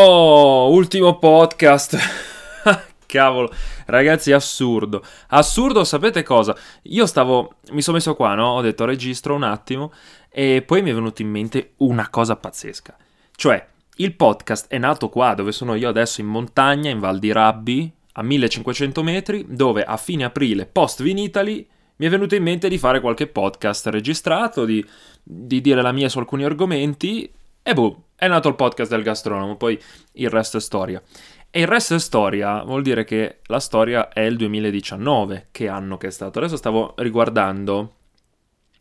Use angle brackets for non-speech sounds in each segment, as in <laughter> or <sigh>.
Oh, ultimo podcast. <laughs> Cavolo, ragazzi, assurdo. Assurdo, sapete cosa? Io stavo. Mi sono messo qua, no? Ho detto registro un attimo. E poi mi è venuta in mente una cosa pazzesca. Cioè, il podcast è nato qua, dove sono io adesso in montagna, in Val di Rabbi, a 1500 metri, dove a fine aprile, post Vinitali, mi è venuto in mente di fare qualche podcast registrato, di, di dire la mia su alcuni argomenti. E boh, è nato il podcast del gastronomo, poi il resto è storia. E il resto è storia, vuol dire che la storia è il 2019, che anno che è stato. Adesso stavo riguardando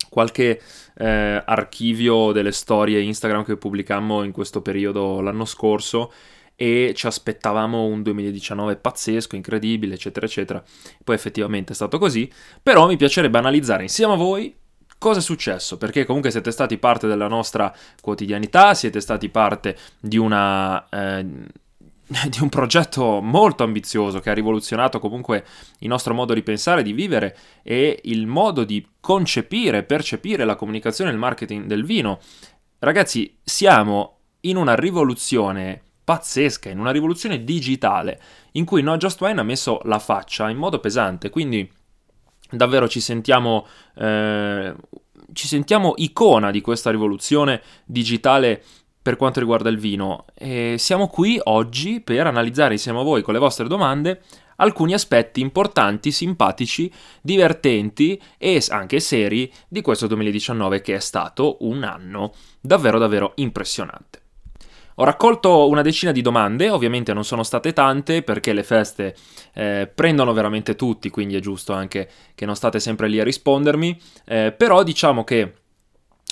qualche eh, archivio delle storie Instagram che pubblicammo in questo periodo l'anno scorso e ci aspettavamo un 2019 pazzesco, incredibile, eccetera, eccetera. Poi effettivamente è stato così, però mi piacerebbe analizzare insieme a voi Cosa è successo? Perché comunque siete stati parte della nostra quotidianità, siete stati parte di una... Eh, <laughs> di un progetto molto ambizioso che ha rivoluzionato comunque il nostro modo di pensare, di vivere e il modo di concepire, percepire la comunicazione e il marketing del vino. Ragazzi, siamo in una rivoluzione pazzesca, in una rivoluzione digitale in cui No Just Wine ha messo la faccia in modo pesante, quindi davvero ci sentiamo, eh, ci sentiamo icona di questa rivoluzione digitale per quanto riguarda il vino e siamo qui oggi per analizzare insieme a voi con le vostre domande alcuni aspetti importanti, simpatici, divertenti e anche seri di questo 2019 che è stato un anno davvero davvero impressionante. Ho raccolto una decina di domande, ovviamente non sono state tante perché le feste eh, prendono veramente tutti, quindi è giusto anche che non state sempre lì a rispondermi, eh, però diciamo che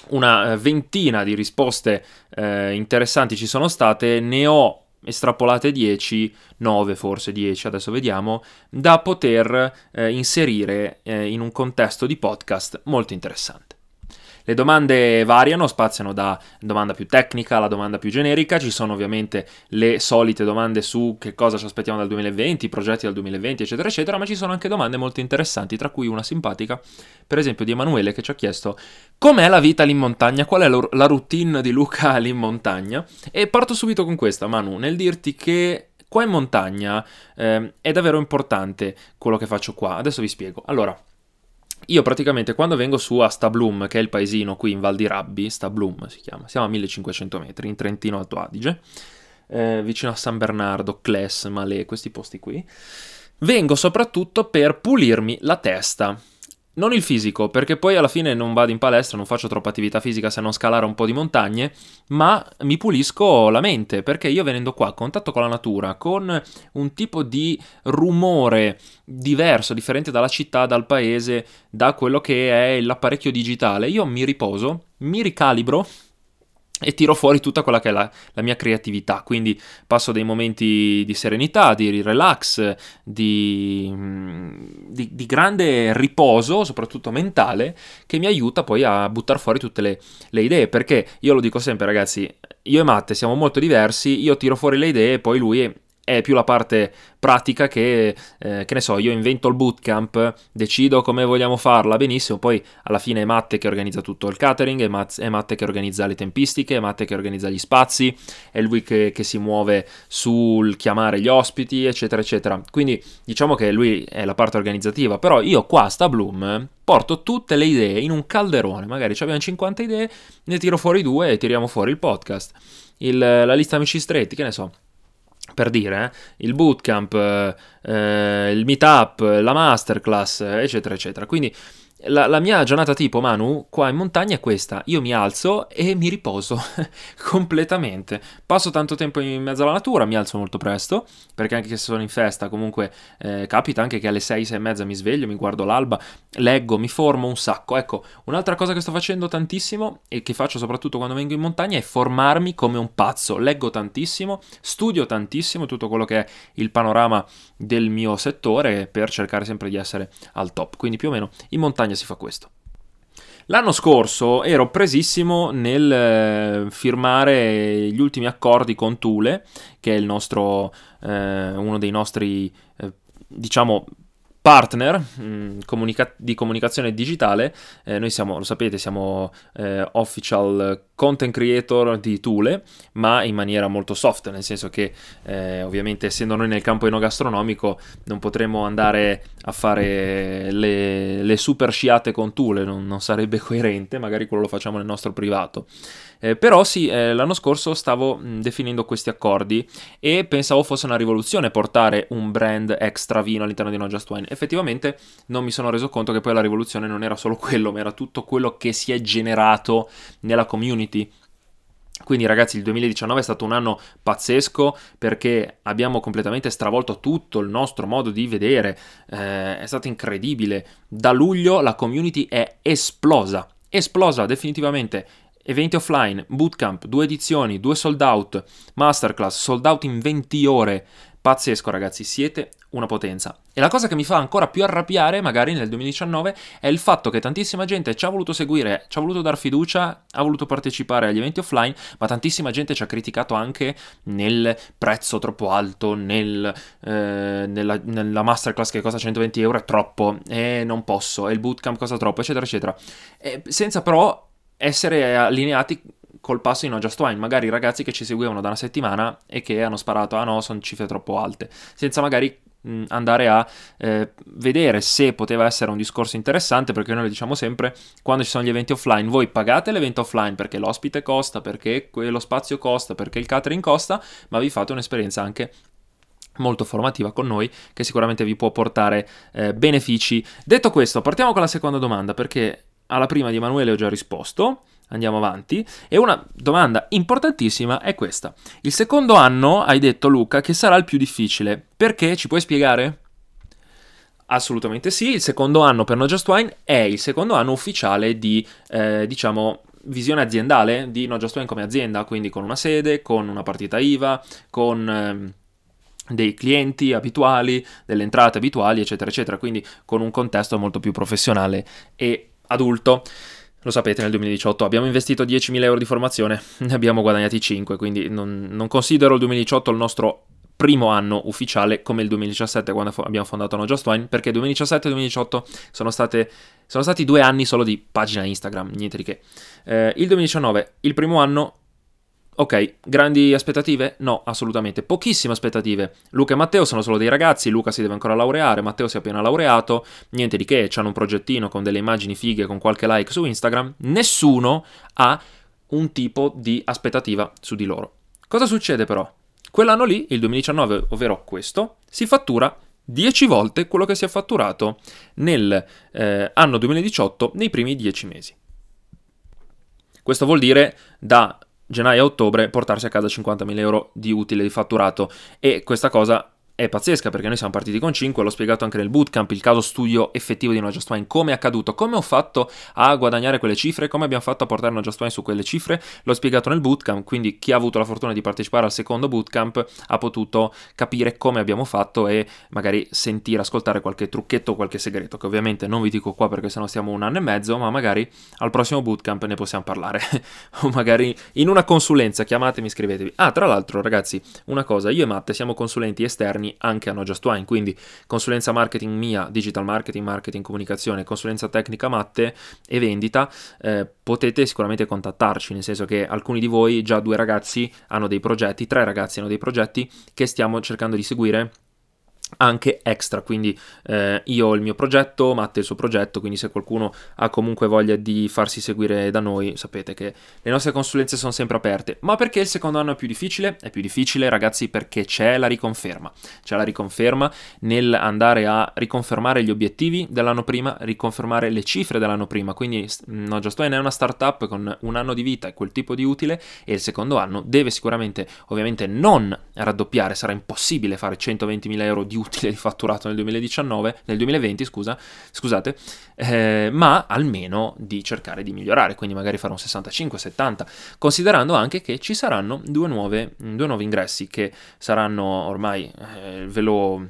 una eh, ventina di risposte eh, interessanti ci sono state, ne ho estrapolate 10, 9 forse 10, adesso vediamo, da poter eh, inserire eh, in un contesto di podcast molto interessante. Le domande variano, spaziano da domanda più tecnica alla domanda più generica, ci sono ovviamente le solite domande su che cosa ci aspettiamo dal 2020, progetti dal 2020, eccetera, eccetera, ma ci sono anche domande molto interessanti, tra cui una simpatica, per esempio di Emanuele, che ci ha chiesto com'è la vita lì in montagna, qual è la routine di Luca lì in montagna, e parto subito con questa, Manu, nel dirti che qua in montagna eh, è davvero importante quello che faccio qua. Adesso vi spiego. Allora, io praticamente quando vengo su a Stablum, che è il paesino qui in Val di Rabbi, Stablum si chiama, siamo a 1500 metri, in Trentino Alto Adige, eh, vicino a San Bernardo, Cles, Malé, questi posti qui, vengo soprattutto per pulirmi la testa non il fisico, perché poi alla fine non vado in palestra, non faccio troppa attività fisica se non scalare un po' di montagne, ma mi pulisco la mente, perché io venendo qua a contatto con la natura, con un tipo di rumore diverso, differente dalla città, dal paese, da quello che è l'apparecchio digitale, io mi riposo, mi ricalibro e tiro fuori tutta quella che è la, la, mia creatività. Quindi passo dei momenti di serenità, di relax, di, di, di, grande riposo, soprattutto mentale, che mi aiuta poi a buttare fuori tutte le, le, idee. Perché io lo dico sempre, ragazzi, io e Matte siamo molto diversi, io tiro fuori le idee e poi lui è più la parte pratica che, eh, che ne so, io invento il bootcamp, decido come vogliamo farla, benissimo, poi alla fine è Matte che organizza tutto il catering, è, Matt, è Matte che organizza le tempistiche, è Matte che organizza gli spazi, è lui che, che, si muove sul chiamare gli ospiti, eccetera, eccetera. Quindi diciamo che lui è la parte organizzativa, però io qua sta Bloom porto tutte le idee in un calderone, magari abbiamo 50 idee, ne tiro fuori due e tiriamo fuori il podcast, il, la lista amici stretti, che ne so per dire, eh, il bootcamp, eh, il meetup, la masterclass, eccetera, eccetera. Quindi la, la, mia giornata tipo, Manu, qua in montagna è questa. Io mi alzo e mi riposo <laughs> completamente. Passo tanto tempo in mezzo alla natura, mi alzo molto presto, perché anche se sono in festa, comunque eh, capita anche che alle 6, 6 e mezza mi sveglio, mi guardo l'alba, leggo, mi formo un sacco. Ecco, un'altra cosa che sto facendo tantissimo e che faccio soprattutto quando vengo in montagna è formarmi come un pazzo. Leggo tantissimo, studio tantissimo tutto quello che è il panorama del mio settore per cercare sempre di essere al top. Quindi più o meno in montagna si fa questo. L'anno scorso ero presissimo nel eh, firmare gli ultimi accordi con Thule, che è nostro, eh, uno dei nostri, eh, diciamo, partner mh, mm, comunica- di comunicazione digitale. Eh, noi siamo, lo sapete, siamo eh, official content creator di Thule, ma in maniera molto soft, nel senso che eh, ovviamente essendo noi nel campo enogastronomico non potremo andare a fare le, le super sciate con Thule, non, non, sarebbe <laughs> coerente, magari quello lo facciamo nel nostro privato. Eh, però sì, eh, l'anno scorso stavo mh, definendo questi accordi e pensavo fosse una rivoluzione portare un brand extra vino all'interno di No Just Wine effettivamente non mi sono reso conto che poi la rivoluzione non era solo quello, ma era tutto quello che si è generato nella community. Quindi ragazzi il 2019 è stato un anno pazzesco perché abbiamo completamente stravolto tutto il nostro modo di vedere, eh, è stato incredibile. Da luglio la community è esplosa, esplosa definitivamente. Eventi offline, bootcamp, due edizioni, due sold out, masterclass, sold out in 20 ore. Pazzesco ragazzi, siete una potenza. E la cosa che mi fa ancora più arrabbiare, magari nel 2019, è il fatto che tantissima gente ci ha voluto seguire, ci ha voluto dar fiducia, ha voluto partecipare agli eventi offline, ma tantissima gente ci ha criticato anche nel prezzo troppo alto, nel, eh, nella, nella, masterclass che costa 120 euro è troppo, e non posso, e il bootcamp costa troppo, eccetera, eccetera. E senza però essere allineati col passo di No Just Wine, magari ragazzi che ci seguivano da una settimana e che hanno sparato, ah no, sono cifre troppo alte, senza magari andare a eh, vedere se poteva essere un discorso interessante, perché noi lo diciamo sempre, quando ci sono gli eventi offline, voi pagate l'evento offline perché l'ospite costa, perché lo spazio costa, perché il catering costa, ma vi fate un'esperienza anche molto formativa con noi che sicuramente vi può portare eh, benefici. Detto questo, partiamo con la seconda domanda perché alla prima di Emanuele ho già risposto. Andiamo avanti. E una domanda importantissima è questa. Il secondo anno hai detto Luca che sarà il più difficile. Perché? Ci puoi spiegare? Assolutamente sì. Il secondo anno per No Just Wine è il secondo anno ufficiale di, eh, diciamo, visione aziendale di No Just Wine come azienda, quindi con una sede, con una partita IVA, con... Eh, dei clienti abituali, delle entrate abituali, eccetera, eccetera, quindi con un contesto molto più professionale e adulto. Lo sapete, nel 2018 abbiamo investito 10.000 euro di formazione, <laughs> ne abbiamo guadagnati 5, quindi non, non considero il 2018 il nostro primo anno ufficiale come il 2017 quando fo- abbiamo fondato No Just Wine perché 2017 e 2018 sono, state, sono stati due anni solo di pagina Instagram, niente di che. Eh, il 2019, il primo anno Ok, grandi aspettative? No, assolutamente. Pochissime aspettative. Luca e Matteo sono solo dei ragazzi, Luca si deve ancora laureare, Matteo si è appena laureato, niente di che, hanno un progettino con delle immagini fighe, con qualche like su Instagram. Nessuno ha un tipo di aspettativa su di loro. Cosa succede però? Quell'anno lì, il 2019, ovvero questo, si fattura 10 volte quello che si è fatturato nel eh, 2018 nei primi 10 mesi. Questo vuol dire da gennaio a ottobre portarsi a casa 50.000 euro di utile di fatturato. E questa cosa è pazzesca perché noi siamo partiti con 5, l'ho spiegato anche nel bootcamp, il caso studio effettivo di No Just Wine, come è accaduto, come ho fatto a guadagnare quelle cifre, come abbiamo fatto a portare No Just Wine su quelle cifre, l'ho spiegato nel bootcamp, quindi chi ha avuto la fortuna di partecipare al secondo bootcamp ha potuto capire come abbiamo fatto e magari sentire, ascoltare qualche trucchetto, qualche segreto, che ovviamente non vi dico qua perché sennò stiamo un anno e mezzo, ma magari al prossimo bootcamp ne possiamo parlare, <laughs> o magari in una consulenza, chiamatemi, scrivetevi. Ah, tra l'altro ragazzi, una cosa, io e Matte siamo consulenti esterni esterni anche a No Just Wine, quindi consulenza marketing mia, digital marketing, marketing, comunicazione, consulenza tecnica matte e vendita, eh, potete sicuramente contattarci, nel senso che alcuni di voi, già due ragazzi, hanno dei progetti, tre ragazzi hanno dei progetti che stiamo cercando di seguire anche extra, quindi eh, io ho il mio progetto, Matte il suo progetto, quindi se qualcuno ha comunque voglia di farsi seguire da noi, sapete che le nostre consulenze sono sempre aperte. Ma perché il secondo anno è più difficile? È più difficile, ragazzi, perché c'è la riconferma. C'è la riconferma nel andare a riconfermare gli obiettivi dell'anno prima, riconfermare le cifre dell'anno prima. Quindi No Just è una startup con un anno di vita e quel tipo di utile e il secondo anno deve sicuramente, ovviamente, non raddoppiare, sarà impossibile fare 120.000 euro di utile utile di fatturato nel 2019, nel 2020, scusa, scusate, eh, ma almeno di cercare di migliorare, quindi magari fare un 65-70, considerando anche che ci saranno due, nuove, due nuovi ingressi che saranno ormai, eh, ve lo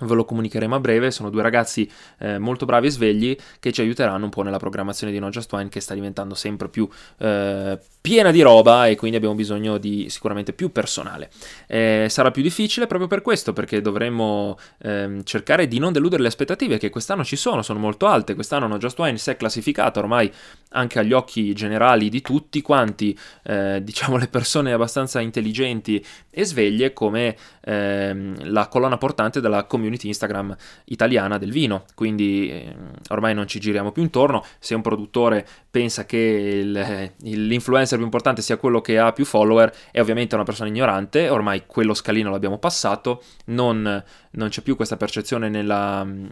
ve lo comunicheremo a breve, sono due ragazzi eh, molto bravi e svegli che ci aiuteranno un po' nella programmazione di No Just Wine che sta diventando sempre più eh, piena di roba e quindi abbiamo bisogno di sicuramente più personale. Eh, sarà più difficile proprio per questo, perché dovremmo ehm, cercare di non deludere le aspettative che quest'anno ci sono, sono molto alte, quest'anno No Just Wine si è classificata ormai anche agli occhi generali di tutti quanti, eh, <laughs> diciamo le persone abbastanza intelligenti e sveglie come ehm, la colonna portante della community community Instagram italiana del vino, quindi eh, ormai non ci giriamo più intorno, se un produttore pensa che il, eh, l'influencer più importante sia quello che ha più follower è ovviamente una persona ignorante, ormai quello scalino l'abbiamo passato, non, non c'è più questa percezione nella, mm,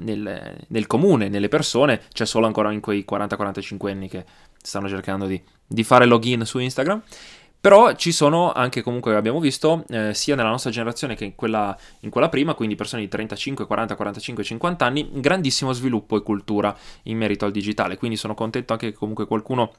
nel, nel, comune, nelle persone, c'è solo ancora in quei 40-45 anni che stanno cercando di, di fare login su Instagram. Però ci sono anche comunque, abbiamo visto, eh, sia nella nostra generazione che in quella, in quella, prima, quindi persone di 35, 40, 45, 50 anni, grandissimo sviluppo e cultura in merito al digitale. Quindi sono contento anche che comunque qualcuno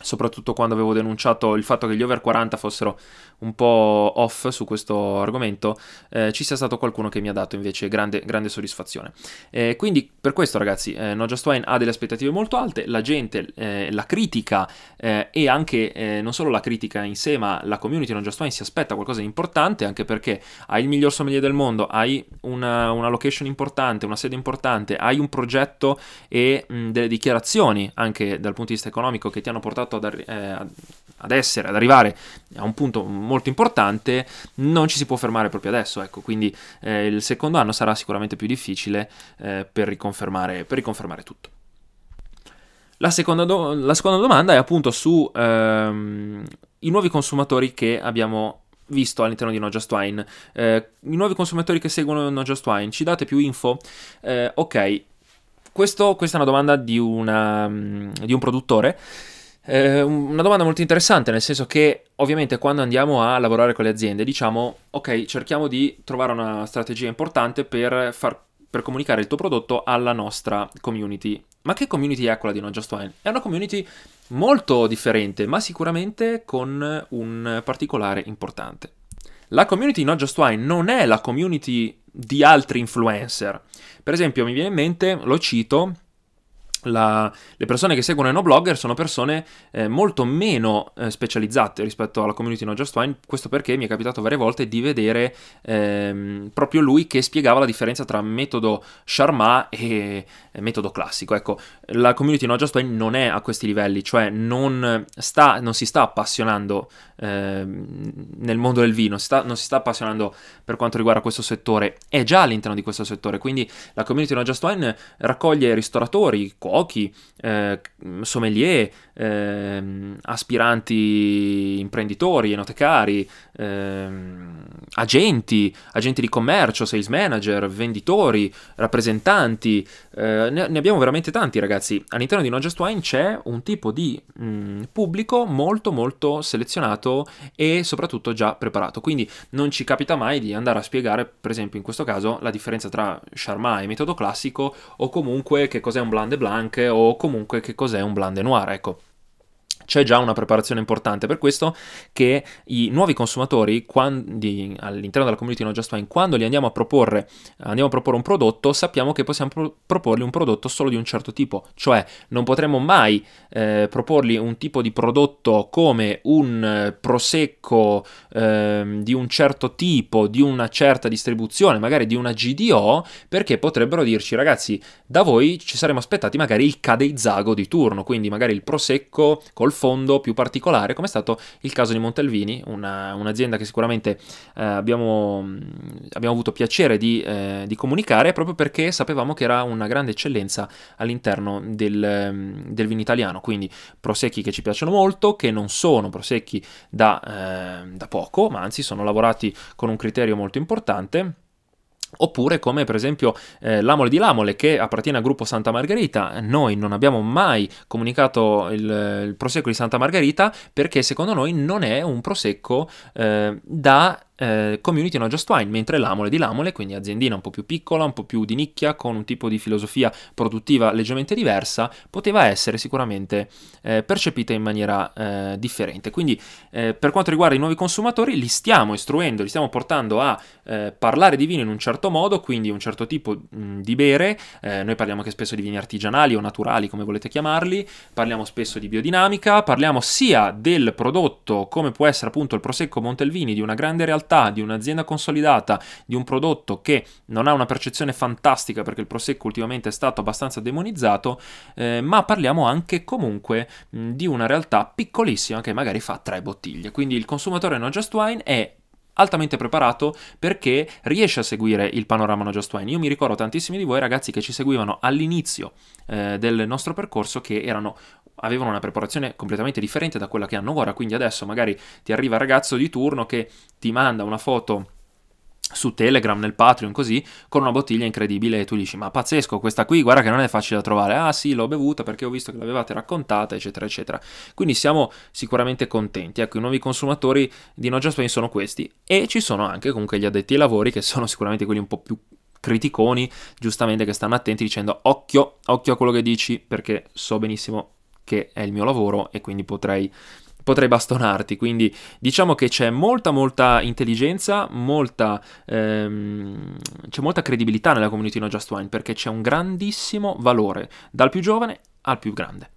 soprattutto quando avevo denunciato il fatto che gli over 40 fossero un po' off su questo argomento, eh, ci sia stato qualcuno che mi ha dato invece grande, grande soddisfazione. Eh, quindi per questo ragazzi, eh, No Just Wine ha delle aspettative molto alte, la gente, eh, la critica eh, e anche eh, non solo la critica in sé, ma la community No Just Wine si aspetta qualcosa di importante, anche perché hai il miglior sommelier del mondo, hai una, una location importante, una sede importante, hai un progetto e mh, delle dichiarazioni anche dal punto di vista economico che ti hanno portato portato ad, eh, ad, essere, ad arrivare a un punto molto importante, non ci si può fermare proprio adesso. Ecco, quindi eh, il secondo anno sarà sicuramente più difficile eh, per, riconfermare, per riconfermare tutto. La seconda, do- la seconda, domanda è appunto su ehm, i nuovi consumatori che abbiamo visto all'interno di No Just Wine. Eh, I nuovi consumatori che seguono No Just Wine, ci date più info? Eh, ok, Questo, questa è una domanda di, una, di un produttore eh, una domanda molto interessante, nel senso che ovviamente quando andiamo a lavorare con le aziende diciamo ok, cerchiamo di trovare una strategia importante per, far, per comunicare il tuo prodotto alla nostra community. Ma che community è quella di No Just Wine? È una community molto differente, ma sicuramente con un particolare importante. La community No Just Wine non è la community di altri influencer. Per esempio, mi viene in mente, lo cito, la, le persone che seguono Enoblogger sono persone eh, molto meno eh, specializzate rispetto alla community No Just Wine, questo perché mi è capitato varie volte di vedere ehm, proprio lui che spiegava la differenza tra metodo Sharma e metodo classico. Ecco, la community No Just Wine non è a questi livelli, cioè non, sta, non si sta appassionando ehm, nel mondo del vino, si sta, non si sta appassionando per quanto riguarda questo settore, è già all'interno di questo settore, quindi la community No Just Wine raccoglie ristoratori, cuochi, eh, sommelier, eh, aspiranti imprenditori, enotecari, eh, agenti, agenti di commercio, sales manager, venditori, rappresentanti, eh, ne, abbiamo veramente tanti ragazzi. All'interno di No Just Wine c'è un tipo di mh, mm, pubblico molto molto selezionato e soprattutto già preparato, quindi non ci capita mai di andare a spiegare, per esempio in questo caso, la differenza tra Charma e metodo classico o comunque che cos'è un blande blanc Blanc o comunque che cos'è un Blanc de Noir, ecco c'è già una preparazione importante. Per questo che i nuovi consumatori quando, all'interno della community No Just Wine quando li andiamo a proporre andiamo a proporre un prodotto sappiamo che possiamo pro- proporgli un prodotto solo di un certo tipo. Cioè non potremo mai eh, proporgli un tipo di prodotto come un prosecco eh, di un certo tipo di una certa distribuzione magari di una GDO perché potrebbero dirci ragazzi da voi ci saremmo aspettati magari il Cadeizago di turno quindi magari il prosecco col fondo più particolare, come è stato il caso di Montelvini, una, un'azienda che sicuramente eh, abbiamo, abbiamo, avuto piacere di, eh, di, comunicare proprio perché sapevamo che era una grande eccellenza all'interno del, del, vino italiano, quindi prosecchi che ci piacciono molto, che non sono prosecchi da, eh, da poco, ma anzi sono lavorati con un criterio molto importante Oppure come per esempio eh, l'Amole di Lamole che appartiene al gruppo Santa Margherita, noi non abbiamo mai comunicato il, il prosecco di Santa Margherita perché secondo noi non è un prosecco eh, da eh, community no just wine, mentre l'Amole di Lamole, quindi aziendina un po' più piccola, un po' più di nicchia, con un tipo di filosofia produttiva leggermente diversa, poteva essere sicuramente eh, percepita in maniera eh, differente. Quindi eh, per quanto riguarda i nuovi consumatori, li stiamo istruendo, li stiamo portando a eh, parlare di vino in un certo modo, quindi un certo tipo mh, di bere, eh, noi parliamo anche spesso di vini artigianali o naturali, come volete chiamarli, parliamo spesso di biodinamica, parliamo sia del prodotto come può essere appunto il Prosecco Montelvini di una grande realtà realtà di un'azienda consolidata, di un prodotto che non ha una percezione fantastica perché il Prosecco ultimamente è stato abbastanza demonizzato, eh, ma parliamo anche comunque mh, di una realtà piccolissima che magari fa tre bottiglie. Quindi il consumatore No Just Wine è altamente preparato perché riesce a seguire il panorama No Just Wine. Io mi ricordo tantissimi di voi ragazzi che ci seguivano all'inizio eh, del nostro percorso che erano avevano una preparazione completamente differente da quella che hanno ora, quindi adesso magari ti arriva il ragazzo di turno che ti manda una foto su Telegram, nel Patreon, così, con una bottiglia incredibile e tu dici, ma pazzesco, questa qui, guarda che non è facile da trovare. Ah sì, l'ho bevuta perché ho visto che l'avevate raccontata, eccetera, eccetera. Quindi siamo sicuramente contenti. Ecco, i nuovi consumatori di No Just sono questi. E ci sono anche comunque gli addetti ai lavori, che sono sicuramente quelli un po' più criticoni, giustamente, che stanno attenti dicendo, occhio, occhio a quello che dici, perché so benissimo che è il mio lavoro e quindi potrei, potrei bastonarti. Quindi diciamo che c'è molta, molta intelligenza, molta, ehm, c'è molta credibilità nella community No Just Wine perché c'è un grandissimo valore dal più giovane al più grande.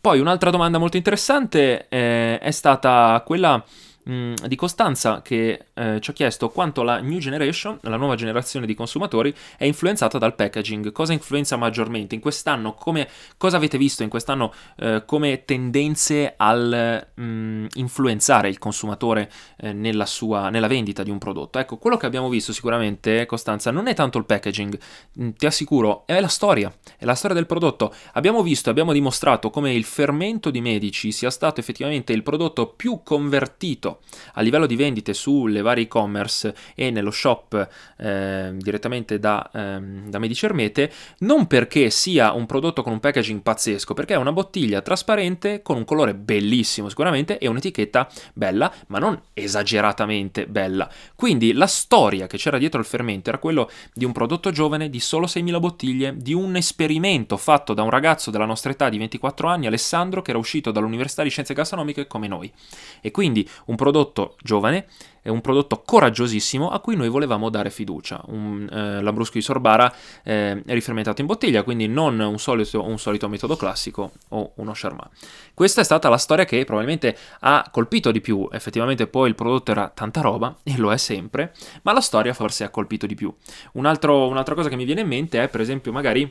Poi un'altra domanda molto interessante eh, è stata quella Mm, di Costanza che eh, ci ha chiesto quanto la new generation, la nuova generazione di consumatori, è influenzata dal packaging. Cosa influenza maggiormente? In quest'anno, come, cosa avete visto in quest'anno eh, come tendenze al mh, mm, influenzare il consumatore eh, nella, sua, nella vendita di un prodotto? Ecco, quello che abbiamo visto sicuramente, Costanza, non è tanto il packaging, mm, ti assicuro, è la storia, è la storia del prodotto. Abbiamo visto, abbiamo dimostrato come il fermento di Medici sia stato effettivamente il prodotto più convertito a livello di vendite sulle varie e-commerce e nello shop eh, direttamente da, eh, da Medici Ermete, non perché sia un prodotto con un packaging pazzesco, perché è una bottiglia trasparente con un colore bellissimo sicuramente e un'etichetta bella, ma non esageratamente bella. Quindi la storia che c'era dietro il fermento era quello di un prodotto giovane di solo 6.000 bottiglie, di un esperimento fatto da un ragazzo della nostra età di 24 anni, Alessandro, che era uscito dall'Università di Scienze Gastronomiche come noi. E quindi un prodotto giovane, è un prodotto coraggiosissimo a cui noi volevamo dare fiducia. Un eh, Lambrusco di Sorbara eh, rifermentato in bottiglia, quindi non un solito, un solito metodo classico o uno Charmat. Questa è stata la storia che probabilmente ha colpito di più. Effettivamente poi il prodotto era tanta roba, e lo è sempre, ma la storia forse ha colpito di più. Un altro, un'altra cosa che mi viene in mente è per esempio magari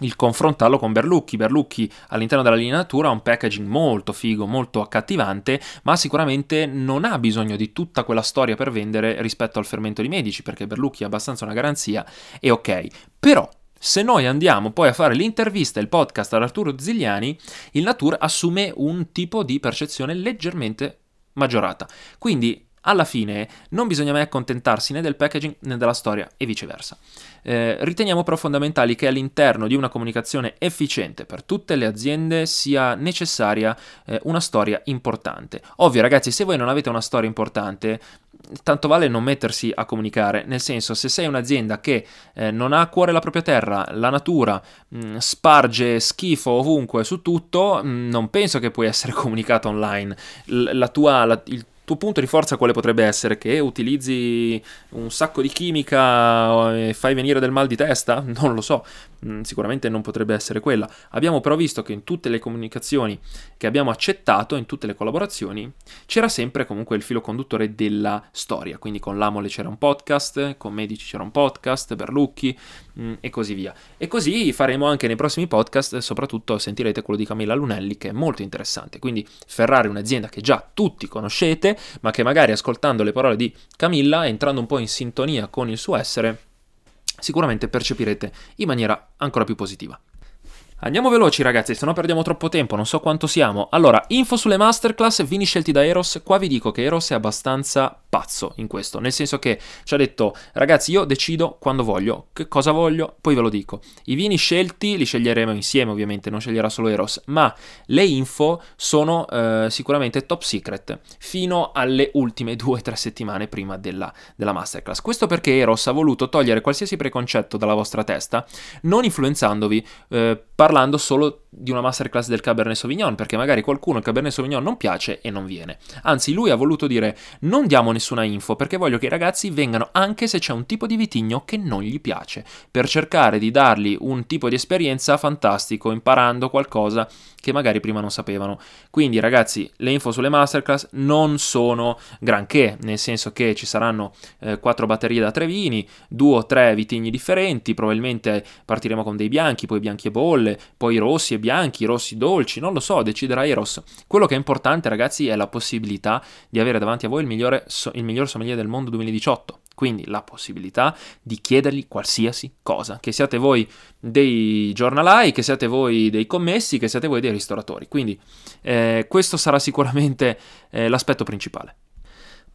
il confrontarlo con Berlucchi. Berlucchi all'interno della linea natura ha un packaging molto figo, molto accattivante, ma sicuramente non ha bisogno di tutta quella storia per vendere rispetto al fermento di Medici, perché Berlucchi ha abbastanza una garanzia e ok. Però se noi andiamo poi a fare l'intervista e il podcast ad Arturo Zigliani, il Natura assume un tipo di percezione leggermente maggiorata. Quindi alla fine non bisogna mai accontentarsi né del packaging né della storia e viceversa. Eh, riteniamo però fondamentali che all'interno di una comunicazione efficiente per tutte le aziende sia necessaria eh, una storia importante. Ovvio ragazzi, se voi non avete una storia importante, tanto vale non mettersi a comunicare, nel senso se sei un'azienda che eh, non ha a cuore la propria terra, la natura, mh, mm, sparge schifo ovunque su tutto, mh, mm, non penso che puoi essere <laughs> comunicato online. L- la tua, la, il tuo punto di forza quale potrebbe essere? Che utilizzi un sacco di chimica e fai venire del mal di testa? <laughs> Non lo so, mm, sicuramente non potrebbe essere quella. Abbiamo però visto che in tutte le comunicazioni che abbiamo accettato, in tutte le collaborazioni, c'era sempre comunque il filo conduttore della storia. Quindi con l'Amole c'era un podcast, con Medici c'era un podcast, Berlucchi mh, mm, e così via. E così faremo anche nei prossimi podcast, soprattutto sentirete quello di Camilla Lunelli che è molto interessante. Quindi Ferrari è un'azienda che già tutti conoscete, ma che magari ascoltando le parole di Camilla, entrando un po' in sintonia con il suo essere, sicuramente percepirete in maniera ancora più positiva. Andiamo veloci ragazzi, se no perdiamo troppo tempo, non so quanto siamo. Allora, info sulle masterclass, vini scelti da Eros. Qua vi dico che Eros è abbastanza pazzo in questo, nel senso che ci ha detto ragazzi io decido quando voglio, che cosa voglio, poi ve lo dico. I vini scelti li sceglieremo insieme ovviamente, non sceglierà solo Eros, ma le info sono eh, sicuramente top secret fino alle ultime <laughs> due o tre settimane prima della, della masterclass. Questo perché Eros ha voluto togliere qualsiasi preconcetto dalla vostra testa, non influenzandovi. Eh, parlando solo di una masterclass del Cabernet Sauvignon, perché magari qualcuno il Cabernet Sauvignon non piace e non viene. Anzi, lui ha voluto dire non diamo nessuna info perché voglio che i ragazzi vengano anche se c'è un tipo di vitigno che non gli piace, per cercare di dargli un tipo di esperienza fantastico, imparando qualcosa che magari prima non sapevano. Quindi ragazzi, le info sulle masterclass non sono granché, nel senso che ci saranno eh, quattro batterie da tre vini, due o tre vitigni differenti, probabilmente partiremo con dei bianchi, poi bianchi e bolle, poi rossi e bianchi, rossi dolci, non lo so, deciderà Eros. Quello che è importante ragazzi è la possibilità di avere davanti a voi il, migliore, il miglior sommelier del mondo 2018 quindi la possibilità di chiedergli qualsiasi cosa, che siate voi dei giornalai, che siate voi dei commessi, che siate voi dei ristoratori. Quindi eh, questo sarà sicuramente eh, l'aspetto principale.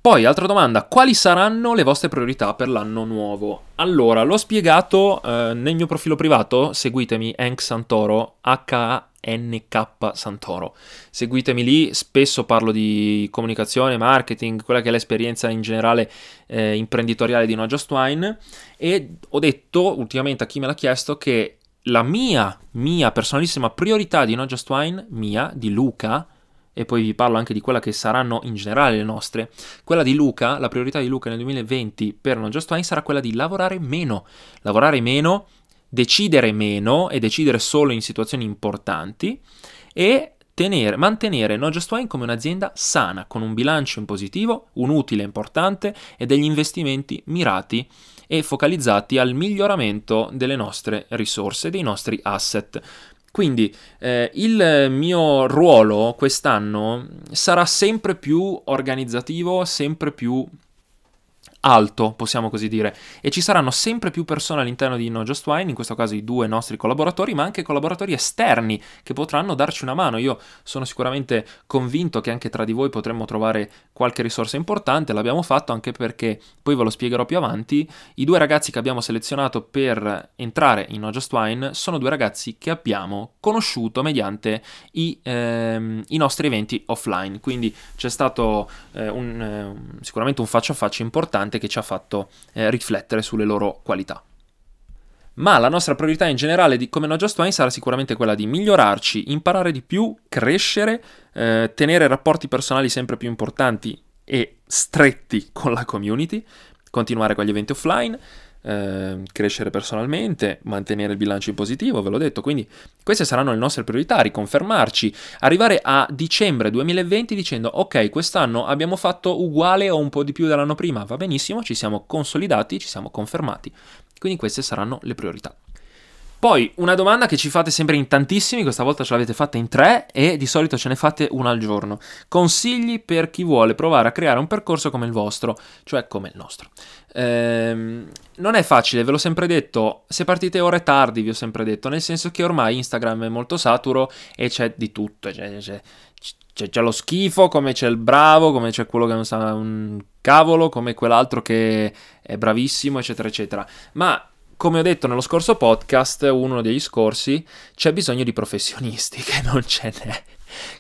Poi, altra domanda, quali saranno le vostre priorità per l'anno nuovo? Allora, l'ho spiegato eh, nel mio profilo privato, seguitemi Hank Santoro, H NK Santoro. Seguitemi lì, spesso parlo di comunicazione, marketing, quella che è l'esperienza in generale eh, imprenditoriale di No Just Wine e ho detto ultimamente a chi me l'ha chiesto che la mia, mia personalissima priorità di No Just Wine, mia, di Luca, e poi vi parlo anche di quella che saranno in generale le nostre. Quella di Luca, la priorità di Luca nel 2020 per Non Just Wine sarà quella di lavorare meno. Lavorare meno decidere meno e decidere solo in situazioni importanti e tenere, mantenere No Just Wine come un'azienda sana, con un bilancio in positivo, un utile importante e degli investimenti mirati e focalizzati al miglioramento delle nostre risorse, dei nostri asset. Quindi eh, il mio ruolo quest'anno sarà sempre più organizzativo, sempre più alto, possiamo così dire, e ci saranno sempre più persone all'interno di No Just Wine, in questo caso i due nostri collaboratori, ma anche collaboratori esterni che potranno darci una mano. Io sono sicuramente convinto che anche tra di voi potremmo trovare qualche risorsa importante, l'abbiamo fatto anche perché, poi ve lo spiegherò più avanti, i due ragazzi che abbiamo selezionato per entrare in No Just Wine sono due ragazzi che abbiamo conosciuto mediante i, ehm, i nostri eventi offline, quindi c'è stato eh, un, eh, sicuramente un faccia a faccia importante importante che ci ha fatto eh, riflettere sulle loro qualità. Ma la nostra priorità in generale di, come No Just Wine sarà sicuramente quella di migliorarci, imparare di più, crescere, eh, tenere rapporti personali sempre più importanti e stretti con la community, continuare con gli eventi offline, Ehm, crescere personalmente, mantenere il bilancio in positivo, ve l'ho detto, quindi queste saranno le nostre priorità, riconfermarci, arrivare a dicembre 2020 dicendo ok, quest'anno abbiamo fatto uguale o un po' di più dell'anno prima, va benissimo, ci siamo consolidati, ci siamo confermati, quindi queste saranno le priorità. Poi una domanda che ci fate sempre in tantissimi, questa volta ce l'avete fatta in tre e di solito ce ne fate una al giorno. Consigli per chi vuole provare a creare un percorso come il vostro, cioè come il nostro. Ehm, non è facile, ve l'ho sempre detto, se partite ore tardi vi ho sempre detto, nel senso che ormai Instagram è molto saturo e c'è di tutto, c'è, c'è, c'è, c'è lo schifo, come c'è il bravo, come c'è quello che non sa un cavolo, come quell'altro che è bravissimo, eccetera, eccetera. Ma come ho detto nello scorso podcast, uno degli scorsi, c'è bisogno di professionisti, <laughs> che non ce n'è.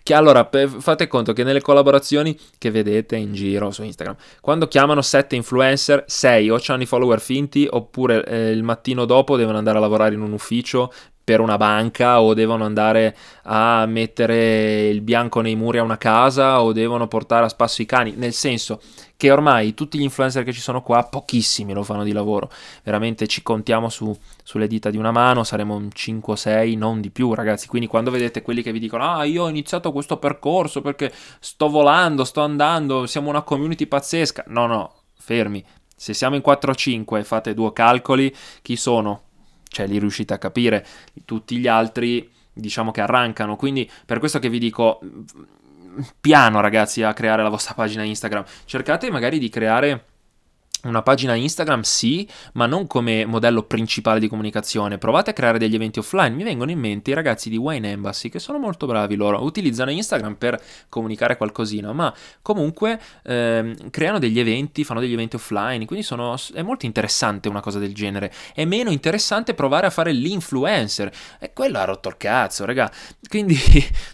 Che allora fate conto che nelle collaborazioni che vedete in giro su Instagram, quando chiamano sette influencer, sei o hanno i follower finti oppure eh, il mattino dopo devono andare a lavorare in un ufficio per una banca o devono andare a mettere il bianco nei muri a una casa o devono portare a spasso i cani, nel senso che ormai tutti gli influencer che ci sono qua, pochissimi lo fanno di lavoro, veramente ci contiamo su, sulle dita di una mano, saremo un 5 o 6, non di più ragazzi, quindi quando vedete quelli che vi dicono ah io ho iniziato questo percorso perché sto volando, sto andando, siamo una community pazzesca, no no, fermi, se siamo in 4-5 e fate due calcoli, chi sono? Cioè li riuscite a capire, tutti gli altri diciamo che arrancano, quindi per questo che vi dico piano ragazzi a creare la vostra pagina Instagram, cercate magari di creare una pagina Instagram sì, ma non come modello principale di comunicazione. Provate a creare degli eventi offline. Mi vengono in mente i ragazzi di Wine Embassy che sono molto bravi loro. Utilizzano Instagram per comunicare qualcosina, ma comunque ehm, creano degli eventi, fanno degli eventi offline. Quindi sono, è molto interessante una cosa del genere. È meno interessante provare a fare l'influencer. E quello ha rotto il cazzo, raga. <laughs> Quindi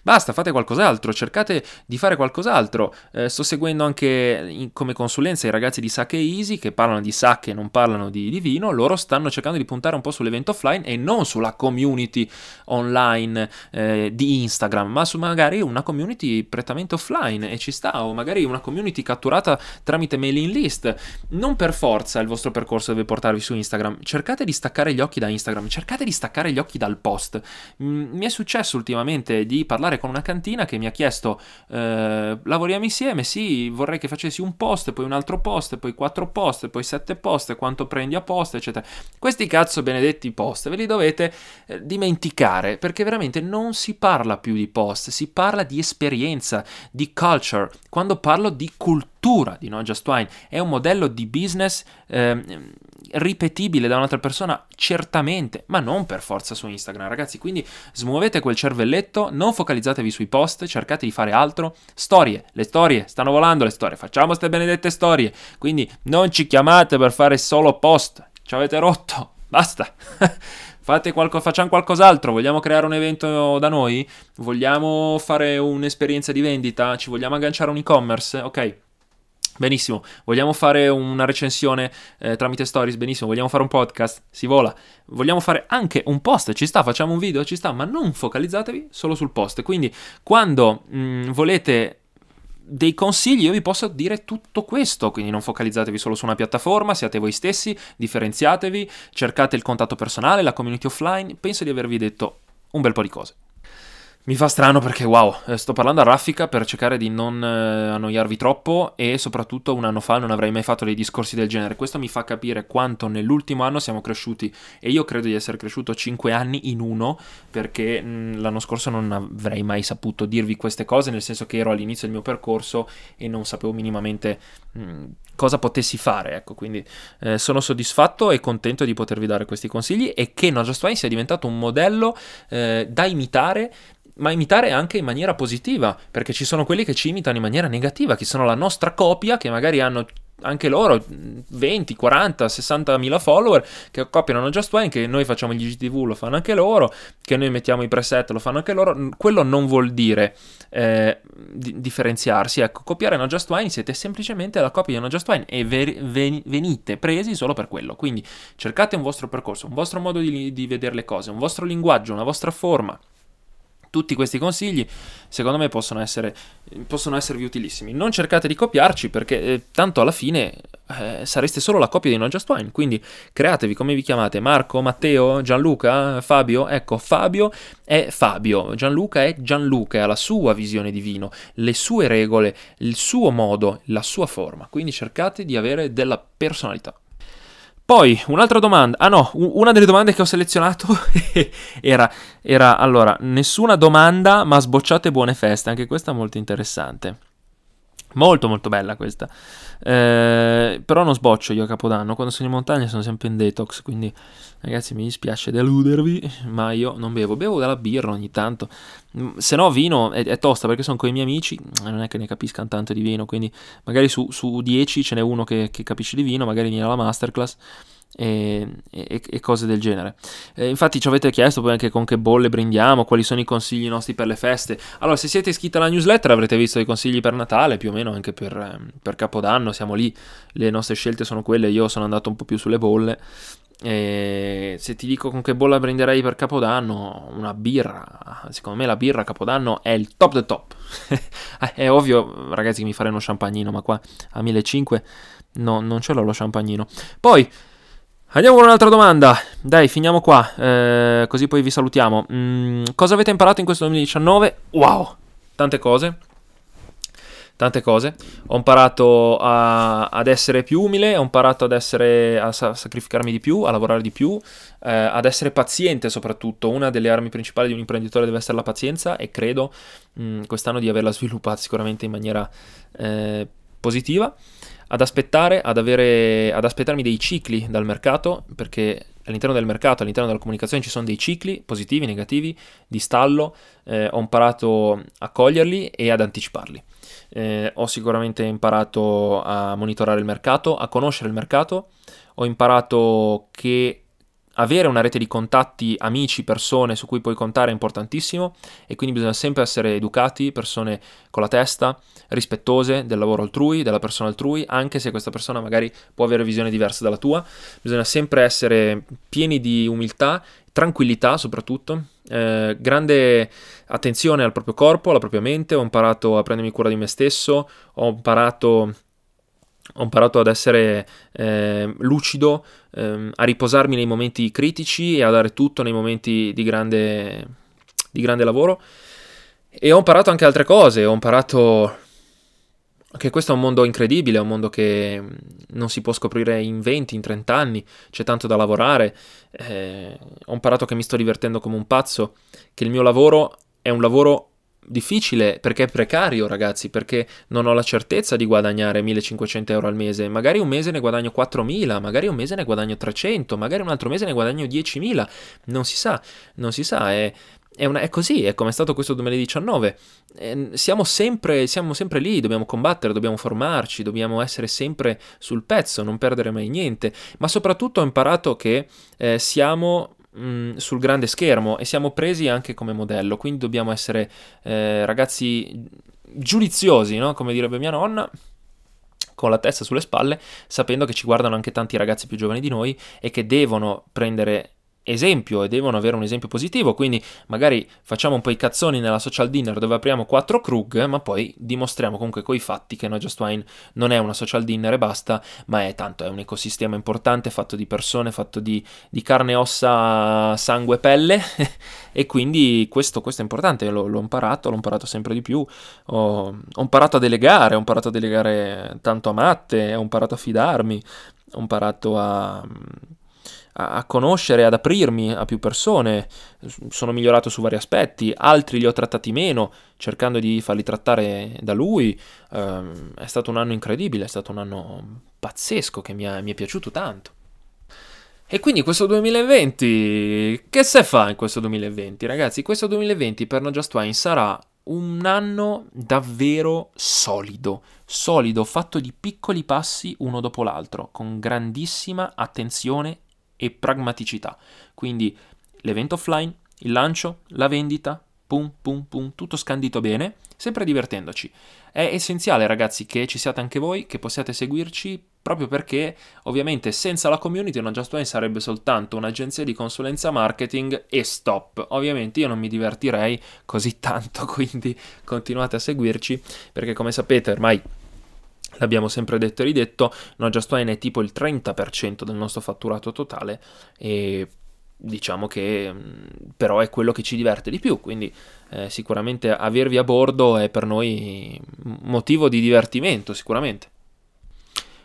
basta, fate qualcos'altro. Cercate di fare qualcos'altro. Eh, sto seguendo anche in, come consulenza i ragazzi di Sake Easy che parlano di sacche e non parlano di, di, vino, loro stanno cercando di puntare un po' sull'evento offline e non sulla community online eh, di Instagram, ma su magari una community prettamente offline e ci sta, o magari una community catturata tramite mailing list. Non per forza il vostro percorso deve portarvi su Instagram, cercate di staccare gli occhi da Instagram, cercate di staccare gli occhi dal post. Mm, mi è successo ultimamente di parlare con una cantina che mi ha chiesto eh, lavoriamo insieme, sì, vorrei che facessi un post, poi un altro post, poi quattro post post, poi 7 post, quanto prendi a post, eccetera. Questi cazzo benedetti post ve li dovete eh, dimenticare perché veramente non si parla più di post, si parla di esperienza, di culture. Quando parlo di cultura di No Just Wine, è un modello di business eh, ripetibile da un'altra persona? Certamente, ma non per forza su Instagram, ragazzi. Quindi smuovete quel cervelletto, non focalizzatevi sui post, cercate di fare altro. Storie, le storie, stanno volando le storie, facciamo queste benedette storie. Quindi non ci chiamate per fare solo post, ci avete rotto, <laughs> basta. <laughs> Fate qualco, facciamo qualcos'altro, vogliamo creare un evento da noi? Vogliamo fare un'esperienza di vendita? Ci vogliamo agganciare un e-commerce? Ok, Benissimo, vogliamo fare una recensione eh, tramite stories? Benissimo, vogliamo fare un podcast? Si vola. Vogliamo fare anche un post? Ci sta, facciamo un video? Ci sta, ma non focalizzatevi solo sul post. Quindi quando mh, mm, volete dei consigli io vi posso dire tutto questo, quindi non focalizzatevi solo su una piattaforma, siate voi stessi, differenziatetevi, cercate il contatto personale, la community offline, penso di avervi detto un bel po' di cose. Mi fa strano perché, wow, eh, sto parlando a raffica per cercare di non eh, annoiarvi troppo e soprattutto un anno fa non avrei mai fatto dei discorsi del genere. Questo mi fa capire quanto nell'ultimo anno siamo cresciuti e io credo di essere cresciuto 5 anni in uno perché mh, l'anno scorso non avrei mai saputo dirvi queste cose, nel senso che ero all'inizio del mio percorso e non sapevo minimamente mh, cosa potessi fare. Ecco, quindi eh, sono soddisfatto e contento di potervi dare questi consigli e che No Just Fine sia diventato un modello eh, da imitare ma imitare anche in maniera positiva, perché ci sono quelli che ci imitano in maniera negativa, che sono la nostra copia, che magari hanno anche loro 20, 40, 60 mila follower che copiano Just Wine, che noi facciamo gli GTV, lo fanno anche loro, che noi mettiamo i preset, lo fanno anche loro. Quello non vuol dire eh, di- differenziarsi. Ecco, copiare No Just Wine siete semplicemente la copia di No Just Wine e ver- ven- venite presi solo per quello. Quindi cercate un vostro percorso, un vostro modo di, di vedere le cose, un vostro linguaggio, una vostra forma tutti questi consigli, secondo me, possono, essere, possono esservi utilissimi. Non cercate di copiarci perché eh, tanto alla fine eh, sareste solo la copia di No Just Wine. Quindi createvi come vi chiamate: Marco, Matteo, Gianluca, Fabio. Ecco, Fabio è Fabio, Gianluca è Gianluca, ha la sua visione di vino, le sue regole, il suo modo, la sua forma. Quindi cercate di avere della personalità. Poi, un'altra domanda. Ah no, una delle domande che ho selezionato <laughs> era, era, allora, nessuna domanda ma sbocciate buone feste. Anche questa è molto interessante. Molto molto bella questa. Eh, però non sboccio io a Capodanno. Quando sono in montagna sono sempre in detox. Quindi, ragazzi, mi dispiace deludervi. Ma io non bevo. Bevo della birra ogni tanto. Mm, se no, vino è, è tosta perché sono con i miei amici. Non è che ne capiscano tanto di vino. Quindi, magari su, su 10 ce n'è uno che, che capisce di vino. Magari viene alla masterclass e, e, e, cose del genere. Eh, infatti ci avete chiesto poi anche con che bolle brindiamo, quali sono i consigli nostri per le feste. Allora, se siete iscritti alla newsletter avrete visto i consigli per Natale, più o meno anche per, eh, per Capodanno, siamo lì, le nostre scelte sono quelle, io sono andato un po' più sulle bolle. E se ti dico con che bolla brinderei per Capodanno, una birra. Secondo me la birra a Capodanno è il top del top. <laughs> è ovvio, ragazzi, che mi farei uno champagnino, ma qua a 1500 no, non ce l'ho lo champagnino. Poi Andiamo con un'altra domanda. Dai, finiamo qua, eh, così poi vi salutiamo. Mm, cosa avete imparato in questo 2019? Wow, tante cose. Tante cose. Ho imparato a, ad essere più umile, ho imparato ad essere, a sacrificarmi di più, a lavorare di più, eh, ad essere paziente soprattutto. Una delle armi principali di un imprenditore deve essere la pazienza e credo mh, mm, quest'anno di averla sviluppata sicuramente in maniera eh, positiva ad aspettare, ad, avere, ad aspettarmi dei cicli dal mercato, perché all'interno del mercato, all'interno della comunicazione ci sono dei cicli positivi, negativi, di stallo, eh, ho imparato a coglierli e ad anticiparli. Eh, ho sicuramente imparato a monitorare il mercato, a conoscere il mercato, ho imparato che avere una rete di contatti, amici, persone su cui puoi contare è importantissimo e quindi bisogna sempre essere educati, persone con la testa, rispettose del lavoro altrui, della persona altrui, anche se questa persona magari può avere visione diversa dalla tua. Bisogna sempre essere pieni di umiltà, tranquillità soprattutto, eh, grande attenzione al proprio corpo, alla propria mente, ho imparato a prendermi cura di me stesso, ho imparato ho imparato ad essere eh, lucido, ehm, a riposarmi nei momenti critici e a dare tutto nei momenti di grande, di grande lavoro. E ho imparato anche altre cose, ho imparato che questo è un mondo incredibile, è un mondo che non si può scoprire in 20, in 30 anni, c'è tanto da lavorare. Eh, ho imparato che mi sto divertendo come un pazzo, che il mio lavoro è un lavoro difficile perché è precario, ragazzi, perché non ho la certezza di guadagnare 1500 euro al mese. Magari un mese ne guadagno 4000, magari un mese ne guadagno 300, magari un altro mese ne guadagno 10.000. Non si sa, non si sa. È, è, una, è così, è come è stato questo 2019. Eh, siamo, sempre, siamo sempre lì, dobbiamo combattere, dobbiamo formarci, dobbiamo essere sempre sul pezzo, non perdere mai niente. Ma soprattutto ho imparato che eh, siamo mh, sul grande schermo e siamo presi anche come modello, quindi dobbiamo essere eh, ragazzi giudiziosi, no? come direbbe mia nonna con la testa sulle spalle, sapendo che ci guardano anche tanti ragazzi più giovani di noi e che devono prendere esempio e devono avere un esempio positivo, quindi magari facciamo un po' i cazzoni nella social dinner dove apriamo quattro Krug, ma poi dimostriamo comunque coi fatti che No Just Wine non è una social dinner e basta, ma è tanto, è un ecosistema importante fatto di persone, fatto di, di carne, ossa, sangue pelle. <laughs> E quindi questo, questo è importante, l'ho, l'ho, imparato, l'ho imparato sempre di più, ho, ho imparato a delegare, ho imparato a delegare tanto a matte, ho imparato a fidarmi, ho imparato a a, conoscere, ad aprirmi a più persone, sono migliorato su vari aspetti, altri li ho trattati meno, cercando di farli trattare da lui. Um, è stato un anno incredibile, è stato un anno pazzesco che mi, è, mi è piaciuto tanto. E quindi questo 2020, che se fa in questo 2020? Ragazzi, questo 2020 per No Just Wine sarà un anno davvero solido, solido, fatto di piccoli passi uno dopo l'altro, con grandissima attenzione e pragmaticità. Quindi l'evento offline, il lancio, la vendita, pum pum pum, tutto scandito bene, sempre divertendoci. È essenziale ragazzi che ci siate anche voi, che possiate seguirci, proprio perché ovviamente senza la community una Just Wine sarebbe soltanto un'agenzia di consulenza marketing e stop. Ovviamente io non mi divertirei così tanto, <laughs> quindi continuate a seguirci perché come sapete ormai l'abbiamo sempre detto e ridetto, No Just Wine è tipo il 30% del nostro fatturato totale e diciamo che mm, però è quello che ci diverte di più, quindi eh, sicuramente avervi a bordo è per noi motivo di divertimento, sicuramente.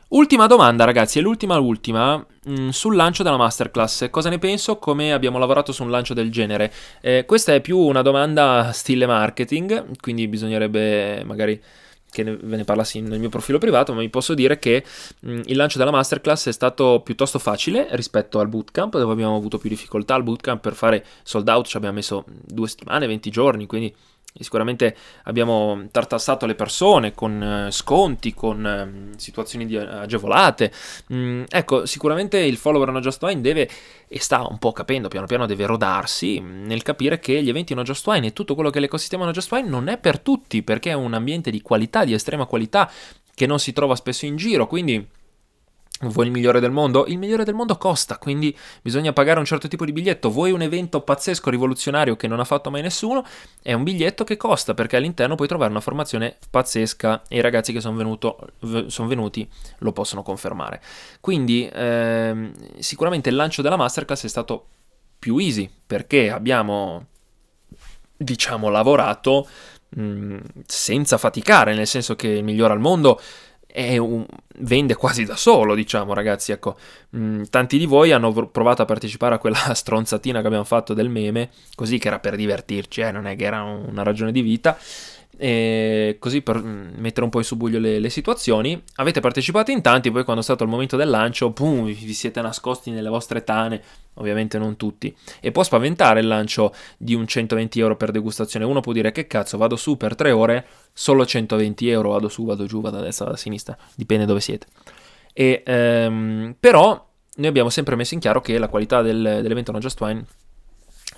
Ultima domanda ragazzi, è l'ultima ultima mh, mm, sul lancio della masterclass. Cosa ne penso? Come abbiamo lavorato su un lancio del genere? Eh, questa è più una domanda stile marketing, quindi bisognerebbe magari che ve ne parlassi nel mio profilo privato, ma vi posso dire che mh, il lancio della masterclass è stato piuttosto facile rispetto al bootcamp, dove abbiamo avuto più difficoltà. Al bootcamp per fare sold out ci abbiamo messo due settimane, 20 giorni, quindi Sicuramente abbiamo tartassato le persone con eh, sconti, con eh, situazioni di, agevolate. Mm, ecco, sicuramente il follower No Just Wine deve, e sta un po' capendo, piano piano deve rodarsi nel capire che gli eventi No Just Wine e tutto quello che è l'ecosistema No Just Wine non è per tutti, perché è un ambiente di qualità, di estrema qualità, che non si trova spesso in giro, quindi Vuoi il migliore del mondo? Il migliore del mondo costa, quindi bisogna pagare un certo tipo di biglietto. Vuoi un evento pazzesco, rivoluzionario che non ha fatto mai nessuno? È un biglietto che costa perché all'interno puoi trovare una formazione pazzesca e i ragazzi che sono son venuti lo possono confermare. Quindi ehm, sicuramente il lancio della Masterclass è stato più easy perché abbiamo, diciamo, lavorato mh, senza faticare, nel senso che il migliore al mondo un, vende quasi da solo, diciamo, ragazzi. Ecco, mh, mm, tanti di voi hanno provato a partecipare a quella <laughs> stronzatina che abbiamo fatto del meme, così che era per divertirci, eh, non è che era una ragione di vita. e così per mm, mettere un po' in subbuglio le, le, situazioni. Avete partecipato in tanti, poi quando è stato il momento del lancio, boom, vi siete nascosti nelle vostre tane, ovviamente non tutti. E può spaventare il lancio di un 120 euro per degustazione. Uno può dire che cazzo, vado su per 3 ore, solo 120 euro, vado su, vado giù, vado a destra, vado a sinistra, dipende dove siete. E, ehm, però noi abbiamo sempre messo in chiaro che la qualità del, dell'evento No Just Wine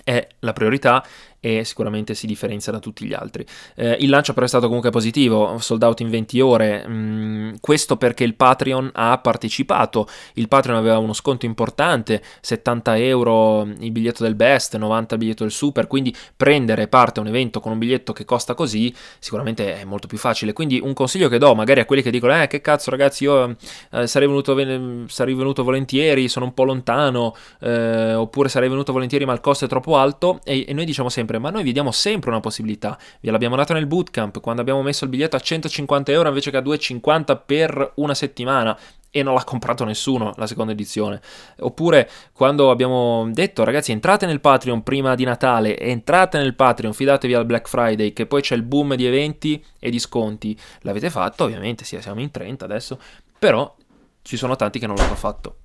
è la priorità e sicuramente si differenzia da tutti gli altri. Eh, il lancio però è stato comunque positivo, sold out in 20 ore, mm, questo perché il Patreon ha partecipato, il Patreon aveva uno sconto importante, 70 euro il biglietto del best, 90 il biglietto del super, quindi prendere parte a un evento con un biglietto che costa così sicuramente è molto più facile, quindi un consiglio che do magari a quelli che dicono eh che cazzo ragazzi io eh, sarei, venuto ven- sarei venuto volentieri, sono un po' lontano, eh, oppure sarei venuto volentieri ma il costo è troppo alto. E, e noi diciamo sempre sempre, ma noi vi diamo sempre una possibilità. Ve l'abbiamo data nel bootcamp, quando abbiamo messo il biglietto a 150 euro invece che a 2,50 per una settimana e non l'ha comprato nessuno la seconda edizione. Oppure quando abbiamo detto ragazzi entrate nel Patreon prima di Natale, entrate nel Patreon, fidatevi al Black Friday che poi c'è il boom di eventi e di sconti. L'avete fatto, ovviamente, sì, siamo in 30 adesso, però ci sono tanti che non l'hanno fatto.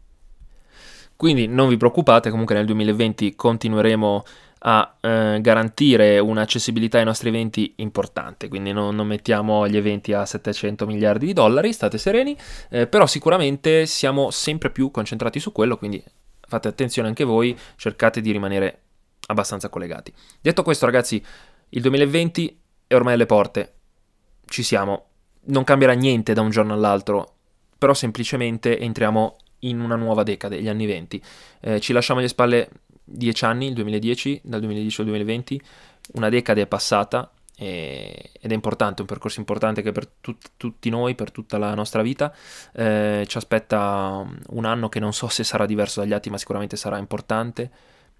Quindi non vi preoccupate, comunque nel 2020 continueremo a eh, garantire un'accessibilità ai nostri eventi importante, quindi non, non, mettiamo gli eventi a 700 miliardi di dollari, state sereni, eh, però sicuramente siamo sempre più concentrati su quello, quindi fate attenzione anche voi, cercate di rimanere abbastanza collegati. Detto questo ragazzi, il 2020 è ormai alle porte, ci siamo, non cambierà niente da un giorno all'altro, però semplicemente entriamo in una nuova decade, gli anni 20. Eh, ci lasciamo alle spalle 10 anni, il 2010, dal 2010 al 2020, una decade è passata e, ed è importante, un percorso importante che per tut, tutti noi, per tutta la nostra vita, eh, ci aspetta un anno che non so se sarà diverso dagli altri, ma sicuramente sarà importante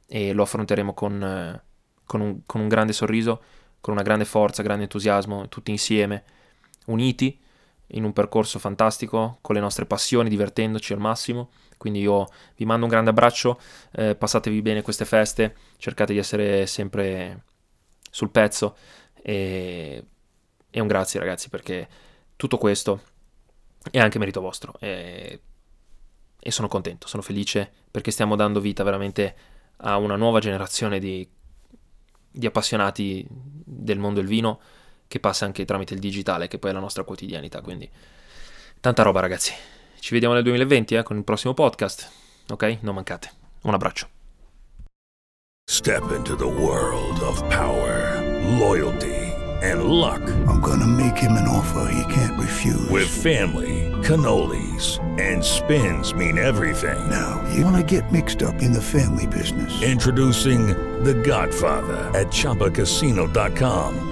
e lo affronteremo con, eh, con, un, con un grande sorriso, con una grande forza, grande entusiasmo, tutti insieme, uniti in un percorso fantastico, con le nostre passioni, divertendoci al massimo. Quindi io vi mando un grande abbraccio, eh, passatevi bene queste feste, cercate di essere sempre sul pezzo e, e un grazie ragazzi perché tutto questo è anche merito vostro e, e sono contento, sono felice perché stiamo dando vita veramente a una nuova generazione di, di appassionati del mondo del vino che passa anche tramite il digitale, che poi è la nostra quotidianità. Quindi tanta roba, ragazzi. Ci vediamo nel 2020 eh, con il prossimo podcast. Ok? Non mancate. Un abbraccio. Step into the world of power, loyalty and luck. I'm gonna make him an offer he can't refuse. With family, cannolis and spins mean everything. Now, you wanna get mixed up in the family business. Introducing The Godfather at chapacasino.com.